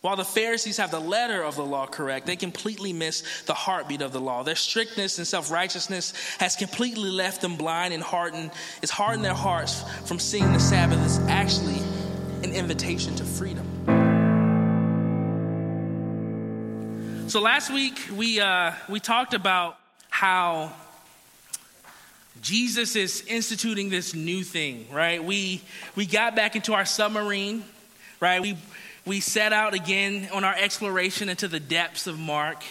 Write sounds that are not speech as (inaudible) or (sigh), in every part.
While the Pharisees have the letter of the law correct, they completely miss the heartbeat of the law. Their strictness and self righteousness has completely left them blind and hardened. It's hardened their hearts from seeing the Sabbath as actually an invitation to freedom. So last week we uh, we talked about how Jesus is instituting this new thing, right? We we got back into our submarine, right? We we set out again on our exploration into the depths of Mark.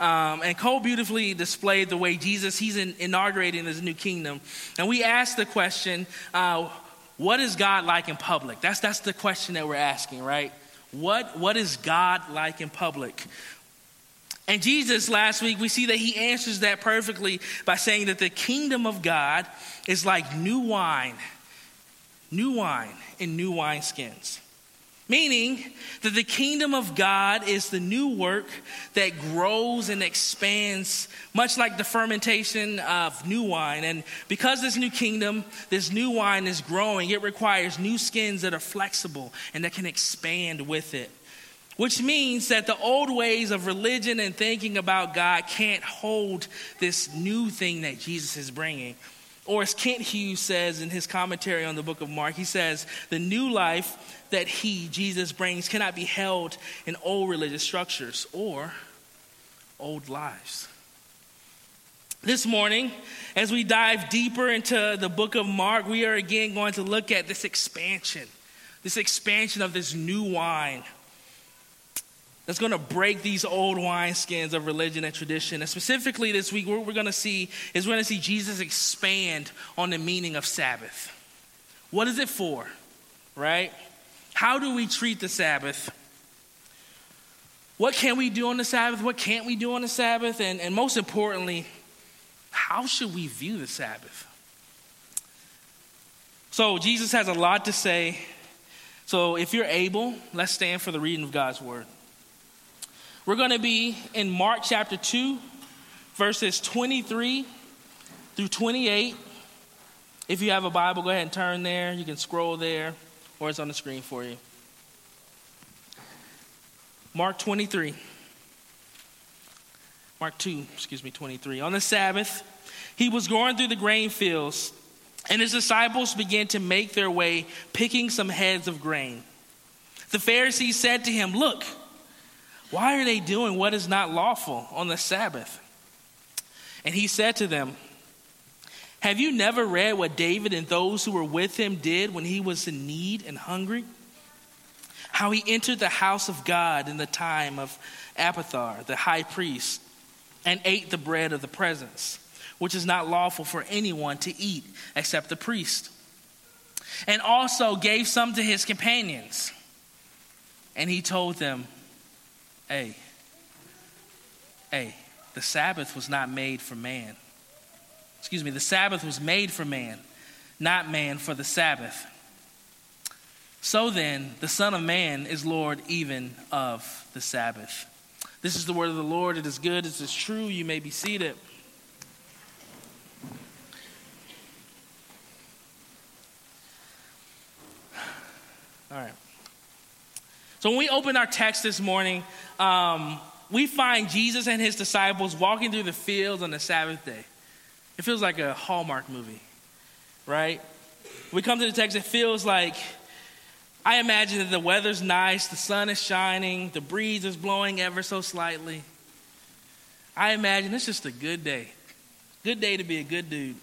Um, and Cole beautifully displayed the way Jesus, he's in, inaugurating this new kingdom. And we asked the question, uh, what is God like in public? That's, that's the question that we're asking, right? What, what is God like in public? And Jesus, last week, we see that he answers that perfectly by saying that the kingdom of God is like new wine, new wine in new wineskins. Meaning that the kingdom of God is the new work that grows and expands, much like the fermentation of new wine. And because this new kingdom, this new wine is growing, it requires new skins that are flexible and that can expand with it. Which means that the old ways of religion and thinking about God can't hold this new thing that Jesus is bringing. Or as Kent Hughes says in his commentary on the book of Mark, he says, the new life that he, Jesus, brings cannot be held in old religious structures or old lives. This morning, as we dive deeper into the book of Mark, we are again going to look at this expansion, this expansion of this new wine that's going to break these old wineskins of religion and tradition. And specifically this week, what we're going to see is we're going to see Jesus expand on the meaning of Sabbath. What is it for, right? How do we treat the Sabbath? What can we do on the Sabbath? What can't we do on the Sabbath? And, and most importantly, how should we view the Sabbath? So, Jesus has a lot to say. So, if you're able, let's stand for the reading of God's word. We're going to be in Mark chapter 2, verses 23 through 28. If you have a Bible, go ahead and turn there. You can scroll there or it's on the screen for you. Mark 23. Mark 2, excuse me, 23. On the Sabbath, he was going through the grain fields, and his disciples began to make their way, picking some heads of grain. The Pharisees said to him, Look, why are they doing what is not lawful on the Sabbath? And he said to them, have you never read what David and those who were with him did when he was in need and hungry? How he entered the house of God in the time of Abiathar, the high priest, and ate the bread of the presence, which is not lawful for anyone to eat except the priest, and also gave some to his companions. And he told them, Hey, hey, the Sabbath was not made for man excuse me, the Sabbath was made for man, not man for the Sabbath. So then, the Son of Man is Lord even of the Sabbath. This is the word of the Lord. It is good, it is true. You may be seated. All right. So when we open our text this morning, um, we find Jesus and his disciples walking through the fields on the Sabbath day. It feels like a Hallmark movie, right? We come to the text, it feels like I imagine that the weather's nice, the sun is shining, the breeze is blowing ever so slightly. I imagine it's just a good day. Good day to be a good dude.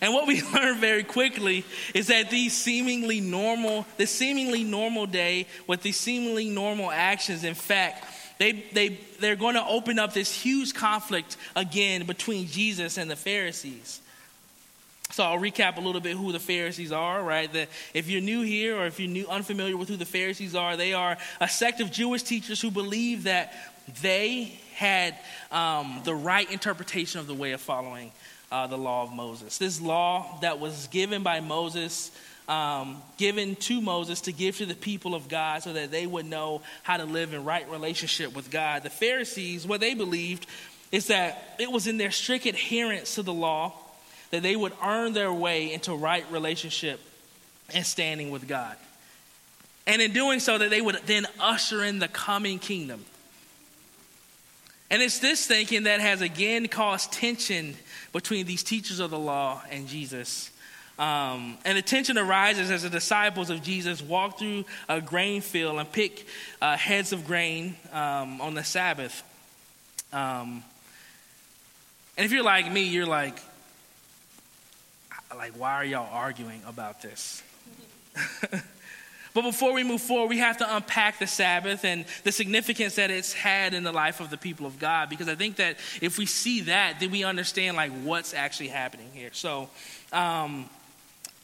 And what we (laughs) learn very quickly is that these seemingly normal, this seemingly normal day with these seemingly normal actions, in fact, they, they, they're going to open up this huge conflict again between Jesus and the Pharisees. So I'll recap a little bit who the Pharisees are, right? The, if you're new here or if you're new, unfamiliar with who the Pharisees are, they are a sect of Jewish teachers who believe that they had um, the right interpretation of the way of following uh, the law of Moses. This law that was given by Moses um, given to Moses to give to the people of God so that they would know how to live in right relationship with God. The Pharisees, what they believed is that it was in their strict adherence to the law that they would earn their way into right relationship and standing with God. And in doing so, that they would then usher in the coming kingdom. And it's this thinking that has again caused tension between these teachers of the law and Jesus. Um, and the tension arises as the disciples of Jesus walk through a grain field and pick uh, heads of grain um, on the Sabbath. Um, and if you're like me, you're like, like, why are y'all arguing about this? (laughs) but before we move forward, we have to unpack the Sabbath and the significance that it's had in the life of the people of God. Because I think that if we see that, then we understand like what's actually happening here. So, um,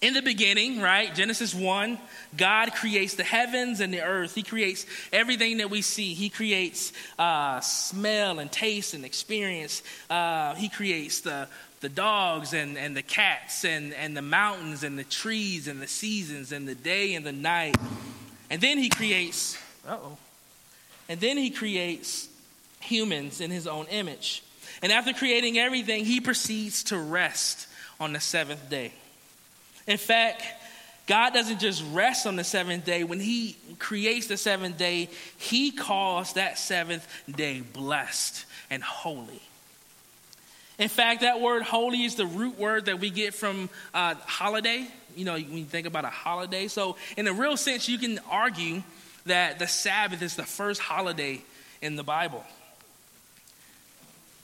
in the beginning, right, Genesis 1, God creates the heavens and the earth. He creates everything that we see. He creates uh, smell and taste and experience. Uh, he creates the, the dogs and, and the cats and, and the mountains and the trees and the seasons and the day and the night. And then he creates, oh, and then he creates humans in his own image. And after creating everything, he proceeds to rest on the seventh day. In fact, God doesn't just rest on the seventh day. When He creates the seventh day, He calls that seventh day blessed and holy. In fact, that word holy is the root word that we get from uh, holiday. You know, when you think about a holiday. So, in a real sense, you can argue that the Sabbath is the first holiday in the Bible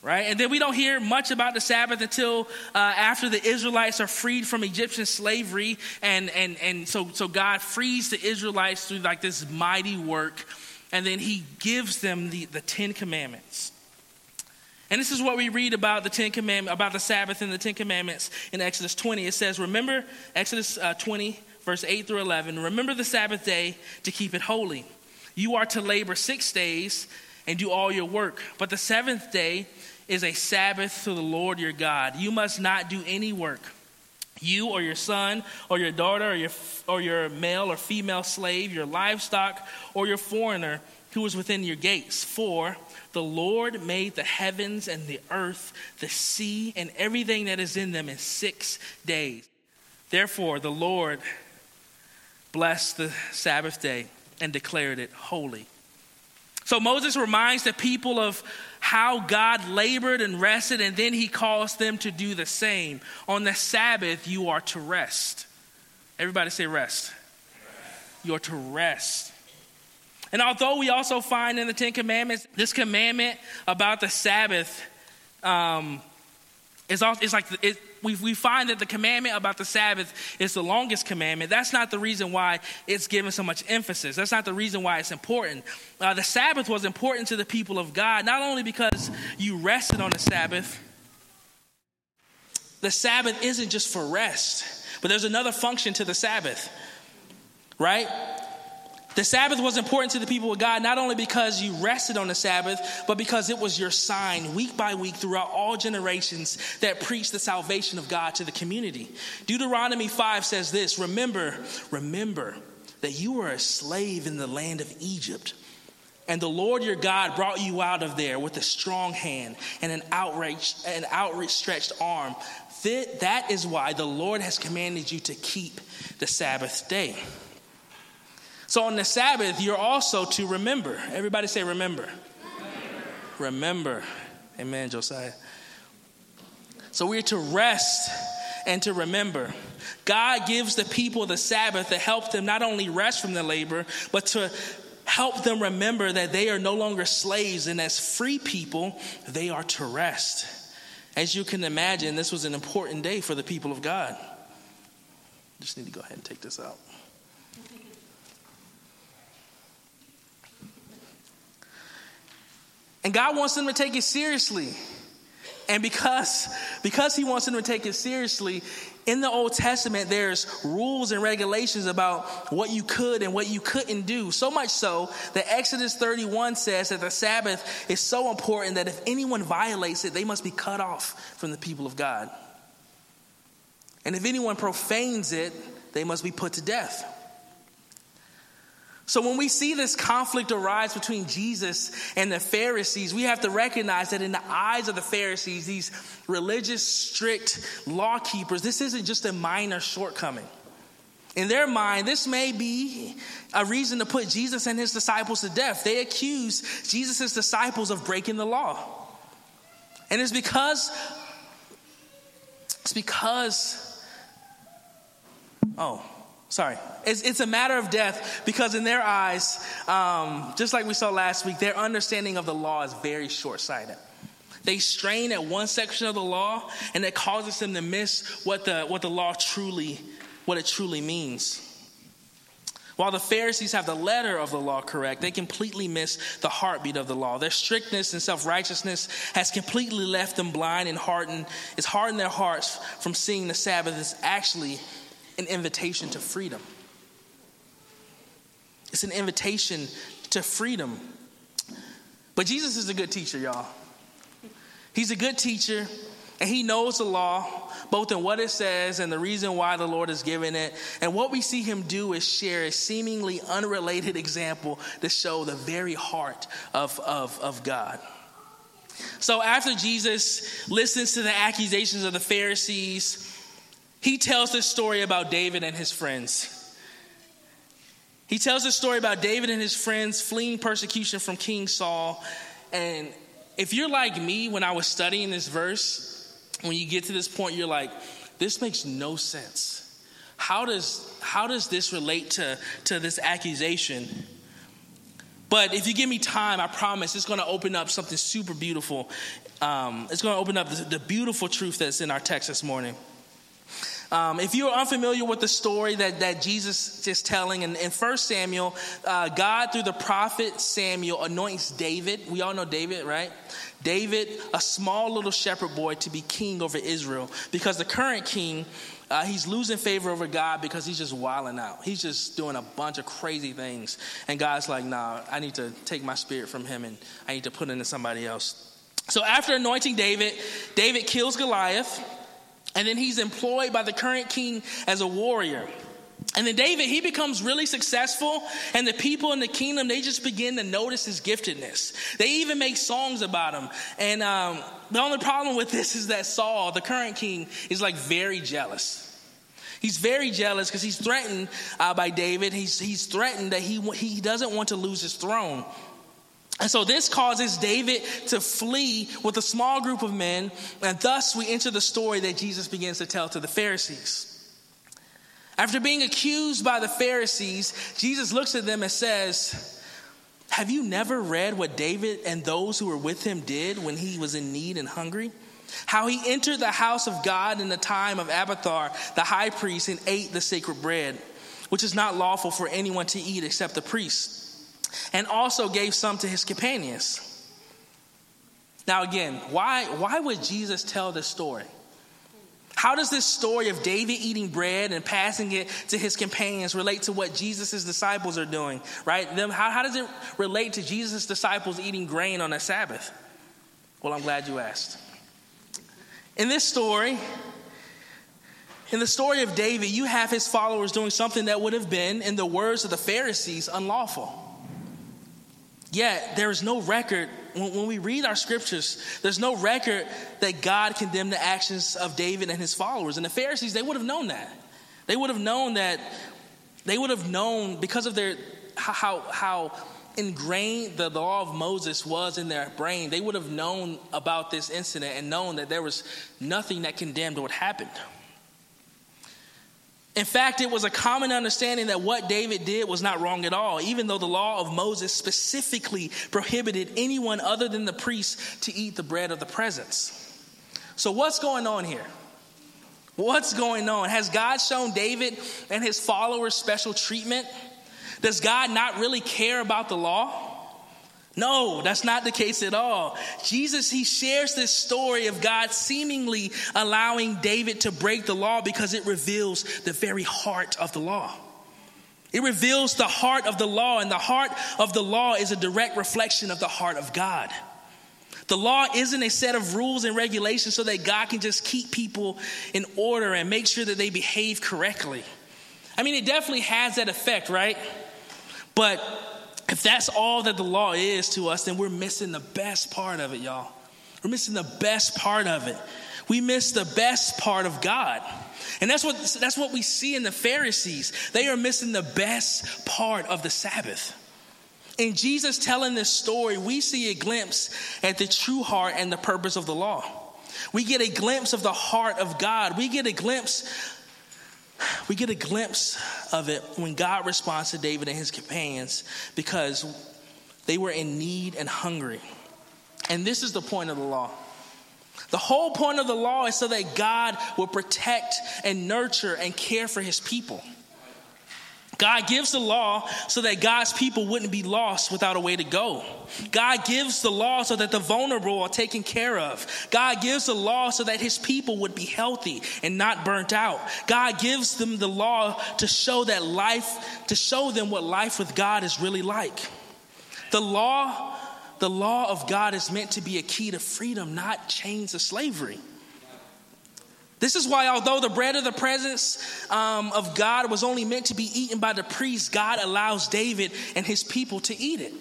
right? And then we don't hear much about the Sabbath until uh, after the Israelites are freed from Egyptian slavery, and and and so so God frees the Israelites through like this mighty work, and then He gives them the the Ten Commandments. And this is what we read about the Ten Commandments, about the Sabbath and the Ten Commandments in Exodus 20. It says, "Remember Exodus uh, 20, verse 8 through 11. Remember the Sabbath day to keep it holy. You are to labor six days." and do all your work. But the seventh day is a Sabbath to the Lord your God. You must not do any work. You or your son or your daughter or your, or your male or female slave, your livestock or your foreigner who is within your gates. For the Lord made the heavens and the earth, the sea, and everything that is in them in six days. Therefore, the Lord blessed the Sabbath day and declared it holy. So Moses reminds the people of how God labored and rested, and then he calls them to do the same. On the Sabbath, you are to rest. Everybody say rest. You are to rest. And although we also find in the Ten Commandments this commandment about the Sabbath um, is, also, is like it, we, we find that the commandment about the Sabbath is the longest commandment. That's not the reason why it's given so much emphasis. That's not the reason why it's important. Uh, the Sabbath was important to the people of God, not only because you rested on the Sabbath, the Sabbath isn't just for rest, but there's another function to the Sabbath, right? The Sabbath was important to the people of God not only because you rested on the Sabbath, but because it was your sign week by week throughout all generations that preached the salvation of God to the community. Deuteronomy 5 says this Remember, remember that you were a slave in the land of Egypt. And the Lord your God brought you out of there with a strong hand and an outreach, an outstretched arm. That is why the Lord has commanded you to keep the Sabbath day. So on the Sabbath, you're also to remember. Everybody say, remember. Remember. remember. Amen, Josiah. So we're to rest and to remember. God gives the people the Sabbath to help them not only rest from the labor, but to help them remember that they are no longer slaves, and as free people, they are to rest. As you can imagine, this was an important day for the people of God. Just need to go ahead and take this out. And God wants them to take it seriously. And because, because he wants them to take it seriously, in the Old Testament, there's rules and regulations about what you could and what you couldn't do. So much so that Exodus 31 says that the Sabbath is so important that if anyone violates it, they must be cut off from the people of God. And if anyone profanes it, they must be put to death. So when we see this conflict arise between Jesus and the Pharisees, we have to recognize that in the eyes of the Pharisees, these religious, strict law keepers, this isn't just a minor shortcoming. In their mind, this may be a reason to put Jesus and his disciples to death. They accuse Jesus' disciples of breaking the law. And it's because, it's because, oh, sorry. It's, it's a matter of death because, in their eyes, um, just like we saw last week, their understanding of the law is very short sighted. They strain at one section of the law, and it causes them to miss what the, what the law truly, what it truly means. While the Pharisees have the letter of the law correct, they completely miss the heartbeat of the law. Their strictness and self righteousness has completely left them blind and hardened. It's hardened their hearts from seeing the Sabbath as actually an invitation to freedom. It's an invitation to freedom. But Jesus is a good teacher, y'all. He's a good teacher, and he knows the law, both in what it says and the reason why the Lord has given it. And what we see him do is share a seemingly unrelated example to show the very heart of, of, of God. So after Jesus listens to the accusations of the Pharisees, he tells this story about David and his friends. He tells this story about David and his friends fleeing persecution from King Saul. And if you're like me when I was studying this verse, when you get to this point, you're like, this makes no sense. How does, how does this relate to, to this accusation? But if you give me time, I promise it's going to open up something super beautiful. Um, it's going to open up the, the beautiful truth that's in our text this morning. Um, if you're unfamiliar with the story that, that Jesus is telling in, in 1 Samuel, uh, God, through the prophet Samuel, anoints David. We all know David, right? David, a small little shepherd boy, to be king over Israel because the current king. Uh, he's losing favor over God because he's just wilding out. He's just doing a bunch of crazy things. And God's like, nah, I need to take my spirit from him and I need to put it into somebody else. So after anointing David, David kills Goliath. And then he's employed by the current king as a warrior. And then David, he becomes really successful, and the people in the kingdom, they just begin to notice his giftedness. They even make songs about him. And um, the only problem with this is that Saul, the current king, is like very jealous. He's very jealous because he's threatened uh, by David. He's, he's threatened that he, he doesn't want to lose his throne. And so this causes David to flee with a small group of men, and thus we enter the story that Jesus begins to tell to the Pharisees. After being accused by the Pharisees, Jesus looks at them and says, Have you never read what David and those who were with him did when he was in need and hungry? How he entered the house of God in the time of Abiathar, the high priest, and ate the sacred bread, which is not lawful for anyone to eat except the priests and also gave some to his companions. Now, again, why, why would Jesus tell this story? How does this story of David eating bread and passing it to his companions relate to what Jesus' disciples are doing, right? Them, how, how does it relate to Jesus' disciples eating grain on a Sabbath? Well, I'm glad you asked. In this story, in the story of David, you have his followers doing something that would have been, in the words of the Pharisees, unlawful. Yet, there is no record, when, when, we read our scriptures, there's no record that God condemned the actions of David and his followers. And the Pharisees, they would have known that. They would have known that, they would have known because of their, how, how ingrained the law of Moses was in their brain, they would have known about this incident and known that there was nothing that condemned what happened. In fact, it was a common understanding that what David did was not wrong at all, even though the law of Moses specifically prohibited anyone other than the priest to eat the bread of the presence. So, what's going on here? What's going on? Has God shown David and his followers special treatment? Does God not really care about the law? No, that's not the case at all. Jesus, he shares this story of God seemingly allowing David to break the law because it reveals the very heart of the law. It reveals the heart of the law, and the heart of the law is a direct reflection of the heart of God. The law isn't a set of rules and regulations so that God can just keep people in order and make sure that they behave correctly. I mean, it definitely has that effect, right? But if that's all that the law is to us, then we're missing the best part of it, y'all. We're missing the best part of it. We miss the best part of God. And that's what, that's what we see in the Pharisees. They are missing the best part of the Sabbath. In Jesus telling this story, we see a glimpse at the true heart and the purpose of the law. We get a glimpse of the heart of God. We get a glimpse we get a glimpse of it when God responds to David and his companions because they were in need and hungry. And this is the point of the law. The whole point of the law is so that God will protect and nurture and care for his people. God gives the law so that God's people wouldn't be lost without a way to go. God gives the law so that the vulnerable are taken care of. God gives the law so that his people would be healthy and not burnt out. God gives them the law to show that life, to show them what life with God is really like. The law, the law of God is meant to be a key to freedom, not chains of slavery. This is why, although the bread of the presence um, of God was only meant to be eaten by the priest, God allows David and his people to eat it.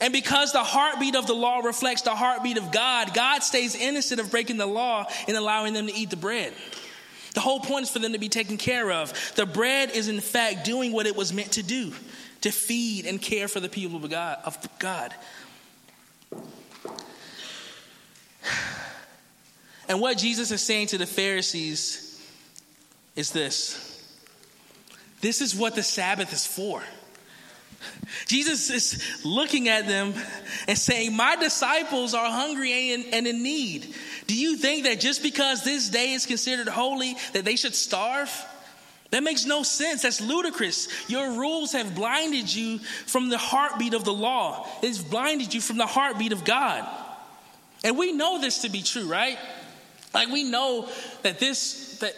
And because the heartbeat of the law reflects the heartbeat of God, God stays innocent of breaking the law and allowing them to eat the bread. The whole point is for them to be taken care of. The bread is, in fact, doing what it was meant to do to feed and care for the people of God. Of God. And what Jesus is saying to the Pharisees is this this is what the Sabbath is for. Jesus is looking at them and saying, My disciples are hungry and, in need. Do you think that just because this day is considered holy, that they should starve? That makes no sense. That's ludicrous. Your rules have blinded you from the heartbeat of the law, it's blinded you from the heartbeat of God. And we know this to be true, right? Like we know that this that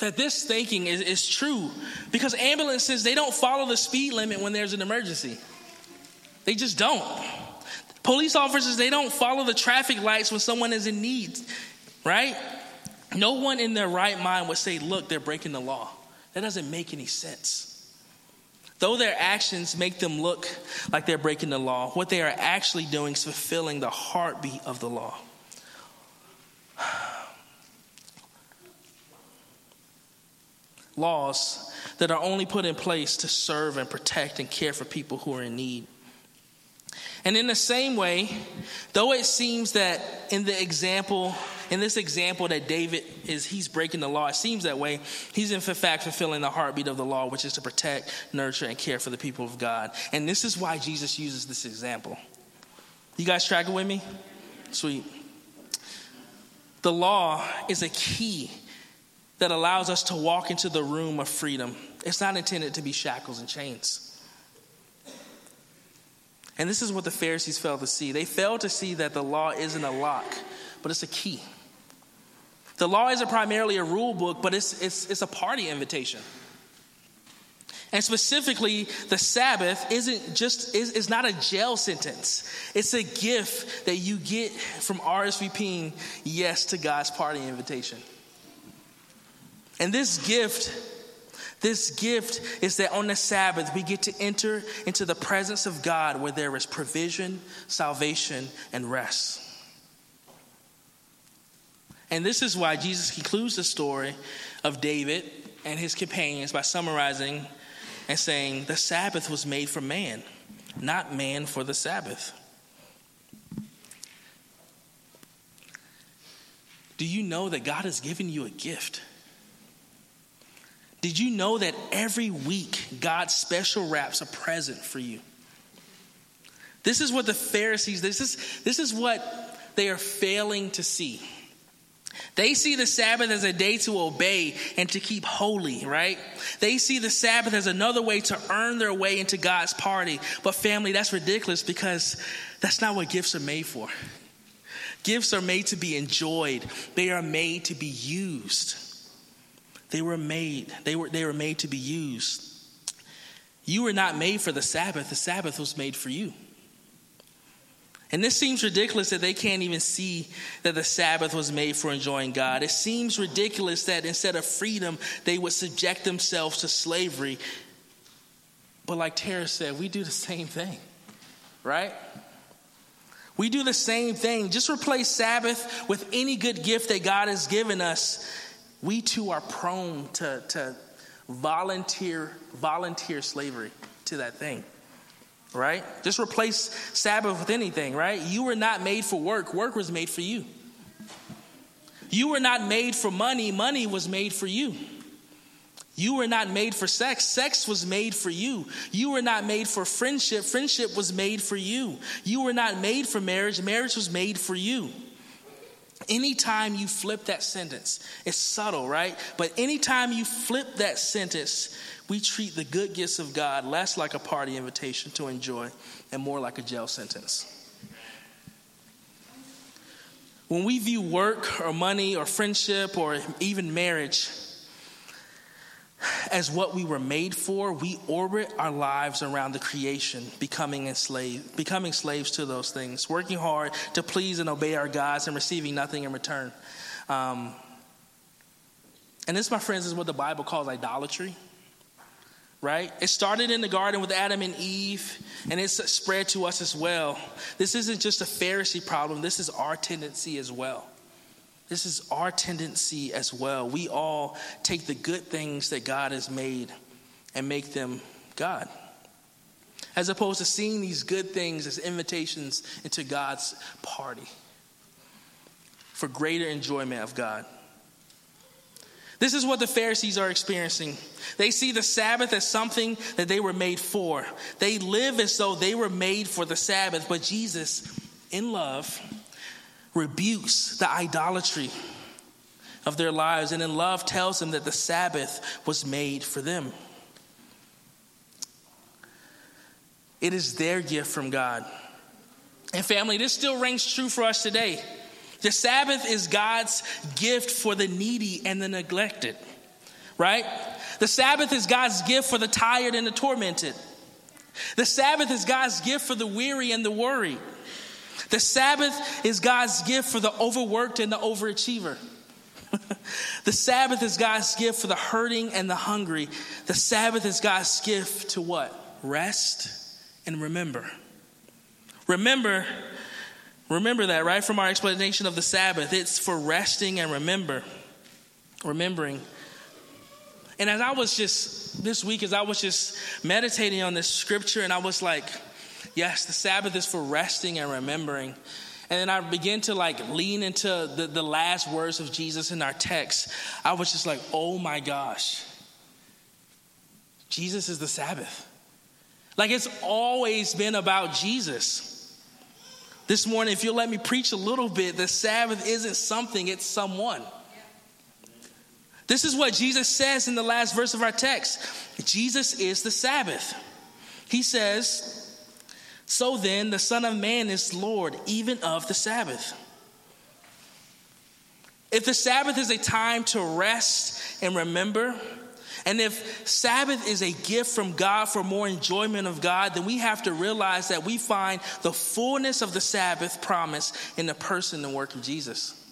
that this thinking is, is true because ambulances they don't follow the speed limit when there's an emergency. They just don't. Police officers they don't follow the traffic lights when someone is in need, right? No one in their right mind would say, "Look, they're breaking the law." That doesn't make any sense. Though their actions make them look like they're breaking the law, what they are actually doing is fulfilling the heartbeat of the law. Laws that are only put in place to serve and protect and care for people who are in need. And in the same way, though it seems that in the example, in this example that David is, he's breaking the law, it seems that way, he's in fact fulfilling the heartbeat of the law, which is to protect, nurture, and care for the people of God. And this is why Jesus uses this example. You guys tracking with me? Sweet. The law is a key that allows us to walk into the room of freedom. It's not intended to be shackles and chains. And this is what the Pharisees failed to see. They failed to see that the law isn't a lock, but it's a key. The law isn't primarily a rule book, but it's, it's, it's a party invitation. And specifically, the Sabbath isn't just is, is not a jail sentence. It's a gift that you get from RSVPing yes to God's party invitation. And this gift, this gift is that on the Sabbath we get to enter into the presence of God where there is provision, salvation, and rest. And this is why Jesus concludes the story of David and his companions by summarizing and saying, The Sabbath was made for man, not man for the Sabbath. Do you know that God has given you a gift? Did you know that every week God special wraps a present for you? This is what the Pharisees, this is, this is what they are failing to see. They see the Sabbath as a day to obey and to keep holy, right? They see the Sabbath as another way to earn their way into God's party. But, family, that's ridiculous because that's not what gifts are made for. Gifts are made to be enjoyed, they are made to be used. They were made, they were, they were made to be used. You were not made for the Sabbath, the Sabbath was made for you. And this seems ridiculous that they can't even see that the Sabbath was made for enjoying God. It seems ridiculous that instead of freedom, they would subject themselves to slavery. But like Tara said, we do the same thing, right? We do the same thing. Just replace Sabbath with any good gift that God has given us. We too are prone to, to volunteer volunteer slavery to that thing. Right? Just replace Sabbath with anything, right? You were not made for work. Work was made for you. You were not made for money. Money was made for you. You were not made for sex. Sex was made for you. You were not made for friendship. Friendship was made for you. You were not made for marriage. Marriage was made for you. Anytime you flip that sentence, it's subtle, right? But anytime you flip that sentence, we treat the good gifts of God less like a party invitation to enjoy and more like a jail sentence. When we view work or money or friendship or even marriage as what we were made for, we orbit our lives around the creation, becoming enslaved, becoming slaves to those things, working hard to please and obey our gods and receiving nothing in return. Um, and this, my friends, is what the Bible calls idolatry. Right? It started in the garden with Adam and Eve, and it's spread to us as well. This isn't just a Pharisee problem, this is our tendency as well. This is our tendency as well. We all take the good things that God has made and make them God. As opposed to seeing these good things as invitations into God's party for greater enjoyment of God. This is what the Pharisees are experiencing. They see the Sabbath as something that they were made for. They live as though they were made for the Sabbath, but Jesus, in love, rebukes the idolatry of their lives and in love tells them that the Sabbath was made for them. It is their gift from God. And family, this still rings true for us today. The Sabbath is God's gift for the needy and the neglected, right? The Sabbath is God's gift for the tired and the tormented. The Sabbath is God's gift for the weary and the worried. The Sabbath is God's gift for the overworked and the overachiever. (laughs) the Sabbath is God's gift for the hurting and the hungry. The Sabbath is God's gift to what? Rest and remember. Remember, remember that, right? From our explanation of the Sabbath, it's for resting and remember, remembering. And as I was just this week, as I was just meditating on this scripture, and I was like, yes, the Sabbath is for resting and remembering. And then I began to like lean into the, the last words of Jesus in our text. I was just like, oh my gosh, Jesus is the Sabbath. Like it's always been about Jesus. This morning, if you'll let me preach a little bit, the Sabbath isn't something, it's someone. This is what Jesus says in the last verse of our text Jesus is the Sabbath. He says, so then, the Son of Man is Lord even of the Sabbath. If the Sabbath is a time to rest and remember, and if Sabbath is a gift from God for more enjoyment of God, then we have to realize that we find the fullness of the Sabbath promise in the person and work of Jesus.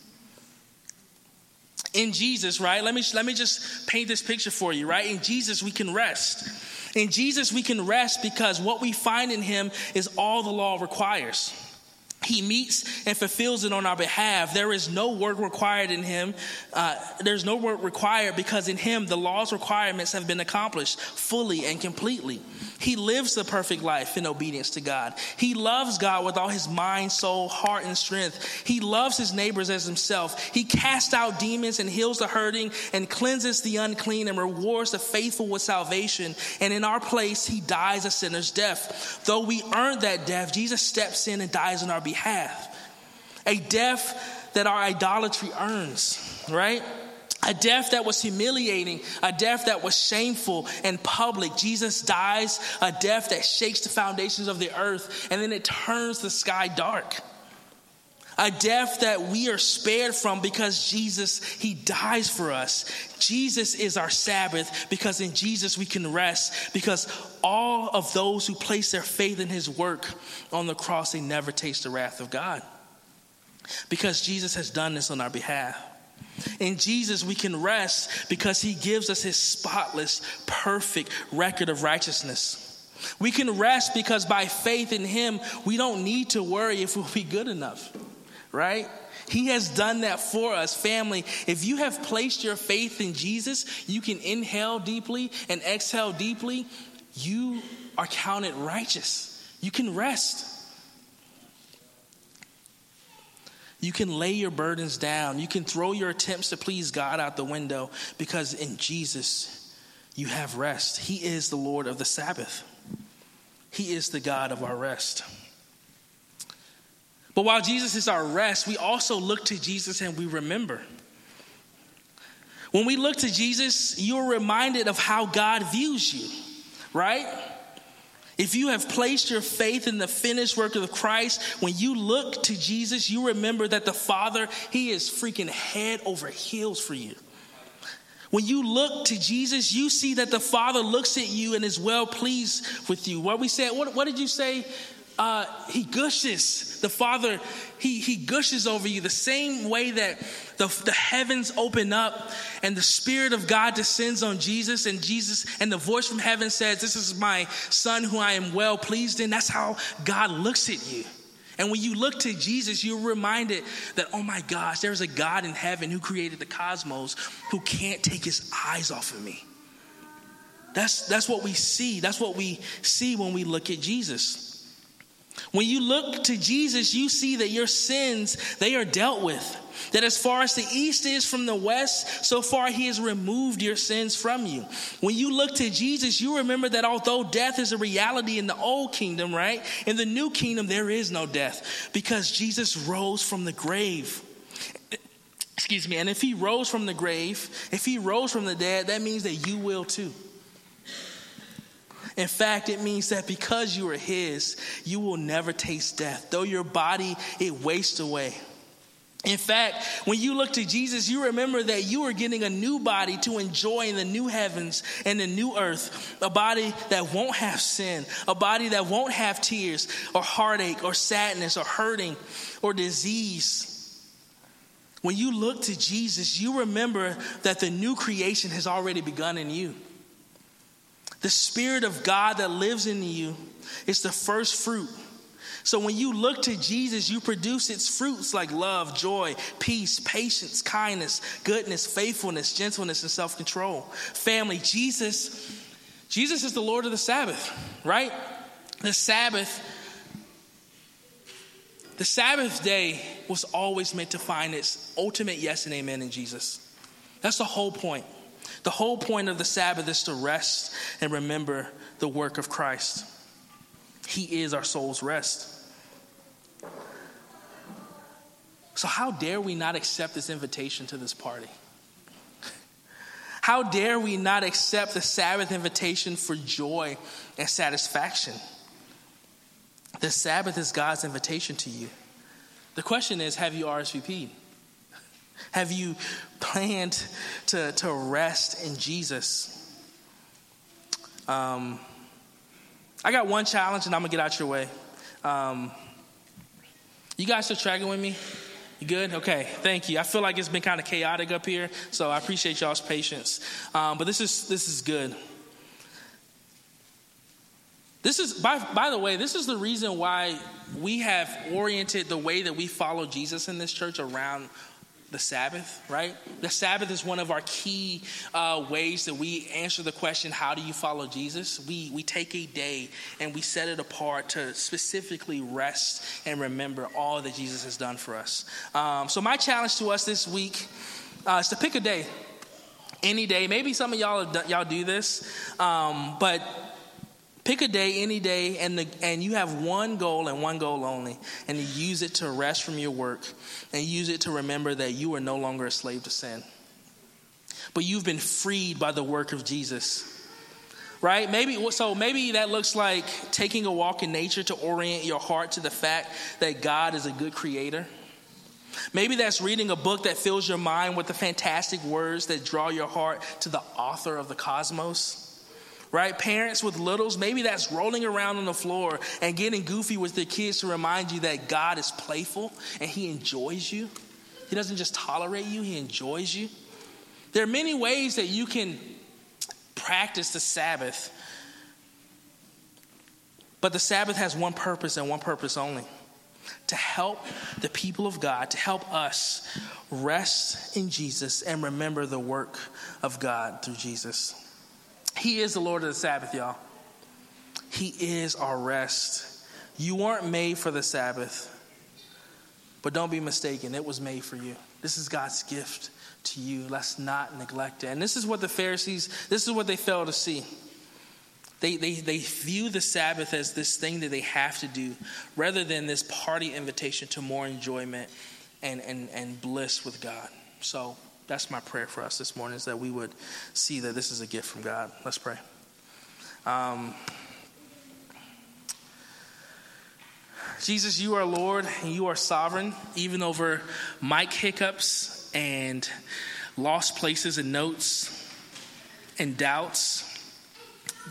In Jesus, right? Let me, let me just paint this picture for you, right? In Jesus, we can rest. In Jesus, we can rest because what we find in him is all the law requires. He meets and fulfills it on our behalf. There is no work required in him. Uh, there's no work required because in him the law's requirements have been accomplished fully and completely. He lives the perfect life in obedience to God. He loves God with all his mind, soul, heart, and strength. He loves his neighbors as himself. He casts out demons and heals the hurting and cleanses the unclean and rewards the faithful with salvation. And in our place, he dies a sinner's death. Though we earned that death, Jesus steps in and dies in our behalf. A death that our idolatry earns, right? A death that was humiliating, a death that was shameful and public. Jesus dies a death that shakes the foundations of the earth and then it turns the sky dark. A death that we are spared from because Jesus, He dies for us. Jesus is our Sabbath because in Jesus we can rest because all of those who place their faith in His work on the cross, they never taste the wrath of God because Jesus has done this on our behalf. In Jesus, we can rest because he gives us his spotless, perfect record of righteousness. We can rest because by faith in Him, we don't need to worry if we'll be good enough, right? He has done that for us, family. If you have placed your faith in Jesus, you can inhale deeply and exhale deeply. You are counted righteous. You can rest. You can lay your burdens down. You can throw your attempts to please God out the window because in Jesus, you have rest. He is the Lord of the Sabbath, He is the God of our rest. But while Jesus is our rest, we also look to Jesus and we remember. When we look to Jesus, you're reminded of how God views you, right? If you have placed your faith in the finished work of Christ, when you look to Jesus, you remember that the Father, He is freaking head over heels for you. When you look to Jesus, you see that the Father looks at you and is well pleased with you. What we said, what, what did you say? Uh, he gushes. The Father, he, he gushes over you the same way that the, the heavens open up and the Spirit of God descends on Jesus, and Jesus, and the voice from heaven says, This is my Son who I am well pleased in. That's how God looks at you. And when you look to Jesus, you're reminded that, oh my gosh, there's a God in heaven who created the cosmos who can't take his eyes off of me. That's, that's what we see. That's what we see when we look at Jesus. When you look to Jesus, you see that your sins, they are dealt with. That as far as the east is from the west, so far he has removed your sins from you. When you look to Jesus, you remember that although death is a reality in the old kingdom, right? In the new kingdom, there is no death because Jesus rose from the grave. Excuse me. And if he rose from the grave, if he rose from the dead, that means that you will too. In fact, it means that because you are His, you will never taste death. Though your body, it wastes away. In fact, when you look to Jesus, you remember that you are getting a new body to enjoy in the new heavens and the new earth. A body that won't have sin, a body that won't have tears or heartache or sadness or hurting or disease. When you look to Jesus, you remember that the new creation has already begun in you. The Spirit of God that lives in you is the first fruit. So when you look to Jesus, you produce its fruits like love, joy, peace, patience, kindness, goodness, faithfulness, gentleness, and self control. Family, Jesus, Jesus is the Lord of the Sabbath, right? The Sabbath, the Sabbath day was always meant to find its ultimate yes and amen in Jesus. That's the whole point. The whole point of the Sabbath is to rest and remember the work of Christ. He is our soul's rest. So, how dare we not accept this invitation to this party? How dare we not accept the Sabbath invitation for joy and satisfaction? The Sabbath is God's invitation to you. The question is have you RSVP'd? Have you planned to, to rest in Jesus? Um, I got one challenge and I'm gonna get out your way. Um, you guys still tracking with me? You good? Okay, thank you. I feel like it's been kind of chaotic up here, so I appreciate y'all's patience. Um, but this is this is good. This is by by the way, this is the reason why we have oriented the way that we follow Jesus in this church around the Sabbath, right? The Sabbath is one of our key uh, ways that we answer the question, How do you follow Jesus? We, we take a day and we set it apart to specifically rest and remember all that Jesus has done for us. Um, so, my challenge to us this week uh, is to pick a day. Any day. Maybe some of y'all, y'all do this, um, but Pick a day, any day, and, the, and you have one goal and one goal only, and you use it to rest from your work, and use it to remember that you are no longer a slave to sin. But you've been freed by the work of Jesus. Right? Maybe so maybe that looks like taking a walk in nature to orient your heart to the fact that God is a good creator. Maybe that's reading a book that fills your mind with the fantastic words that draw your heart to the author of the cosmos right? Parents with littles, maybe that's rolling around on the floor and getting goofy with their kids to remind you that God is playful and He enjoys you. He doesn't just tolerate you, He enjoys you. There are many ways that you can practice the Sabbath. But the Sabbath has one purpose and one purpose only to help the people of God, to help us rest in Jesus and remember the work of God through Jesus. He is the Lord of the Sabbath, y'all. He is our rest. You weren't made for the Sabbath, but don't be mistaken, it was made for you. This is God's gift to you. Let's not neglect it. And this is what the Pharisees, this is what they failed to see. They, they, they view the Sabbath as this thing that they have to do rather than this party invitation to more enjoyment and, and, and bliss with God. So that's my prayer for us this morning is that we would see that this is a gift from God. Let's pray. Um, Jesus, you are Lord and you are sovereign, even over mic hiccups and lost places and notes and doubts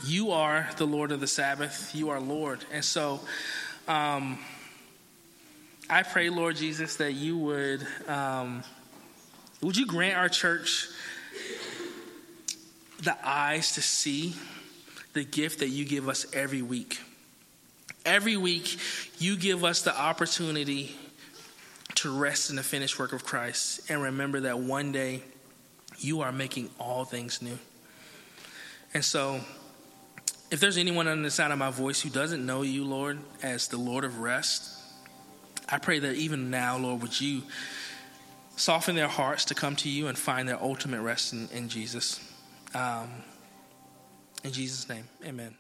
you are the Lord of the Sabbath. You are Lord. And so um, I pray, Lord Jesus, that you would, um, would you grant our church the eyes to see the gift that you give us every week. Every week, you give us the opportunity to rest in the finished work of Christ and remember that one day you are making all things new. And so, if there's anyone on the side of my voice who doesn't know you, Lord, as the Lord of rest, I pray that even now, Lord, would you soften their hearts to come to you and find their ultimate rest in, in Jesus. Um, in Jesus' name, amen.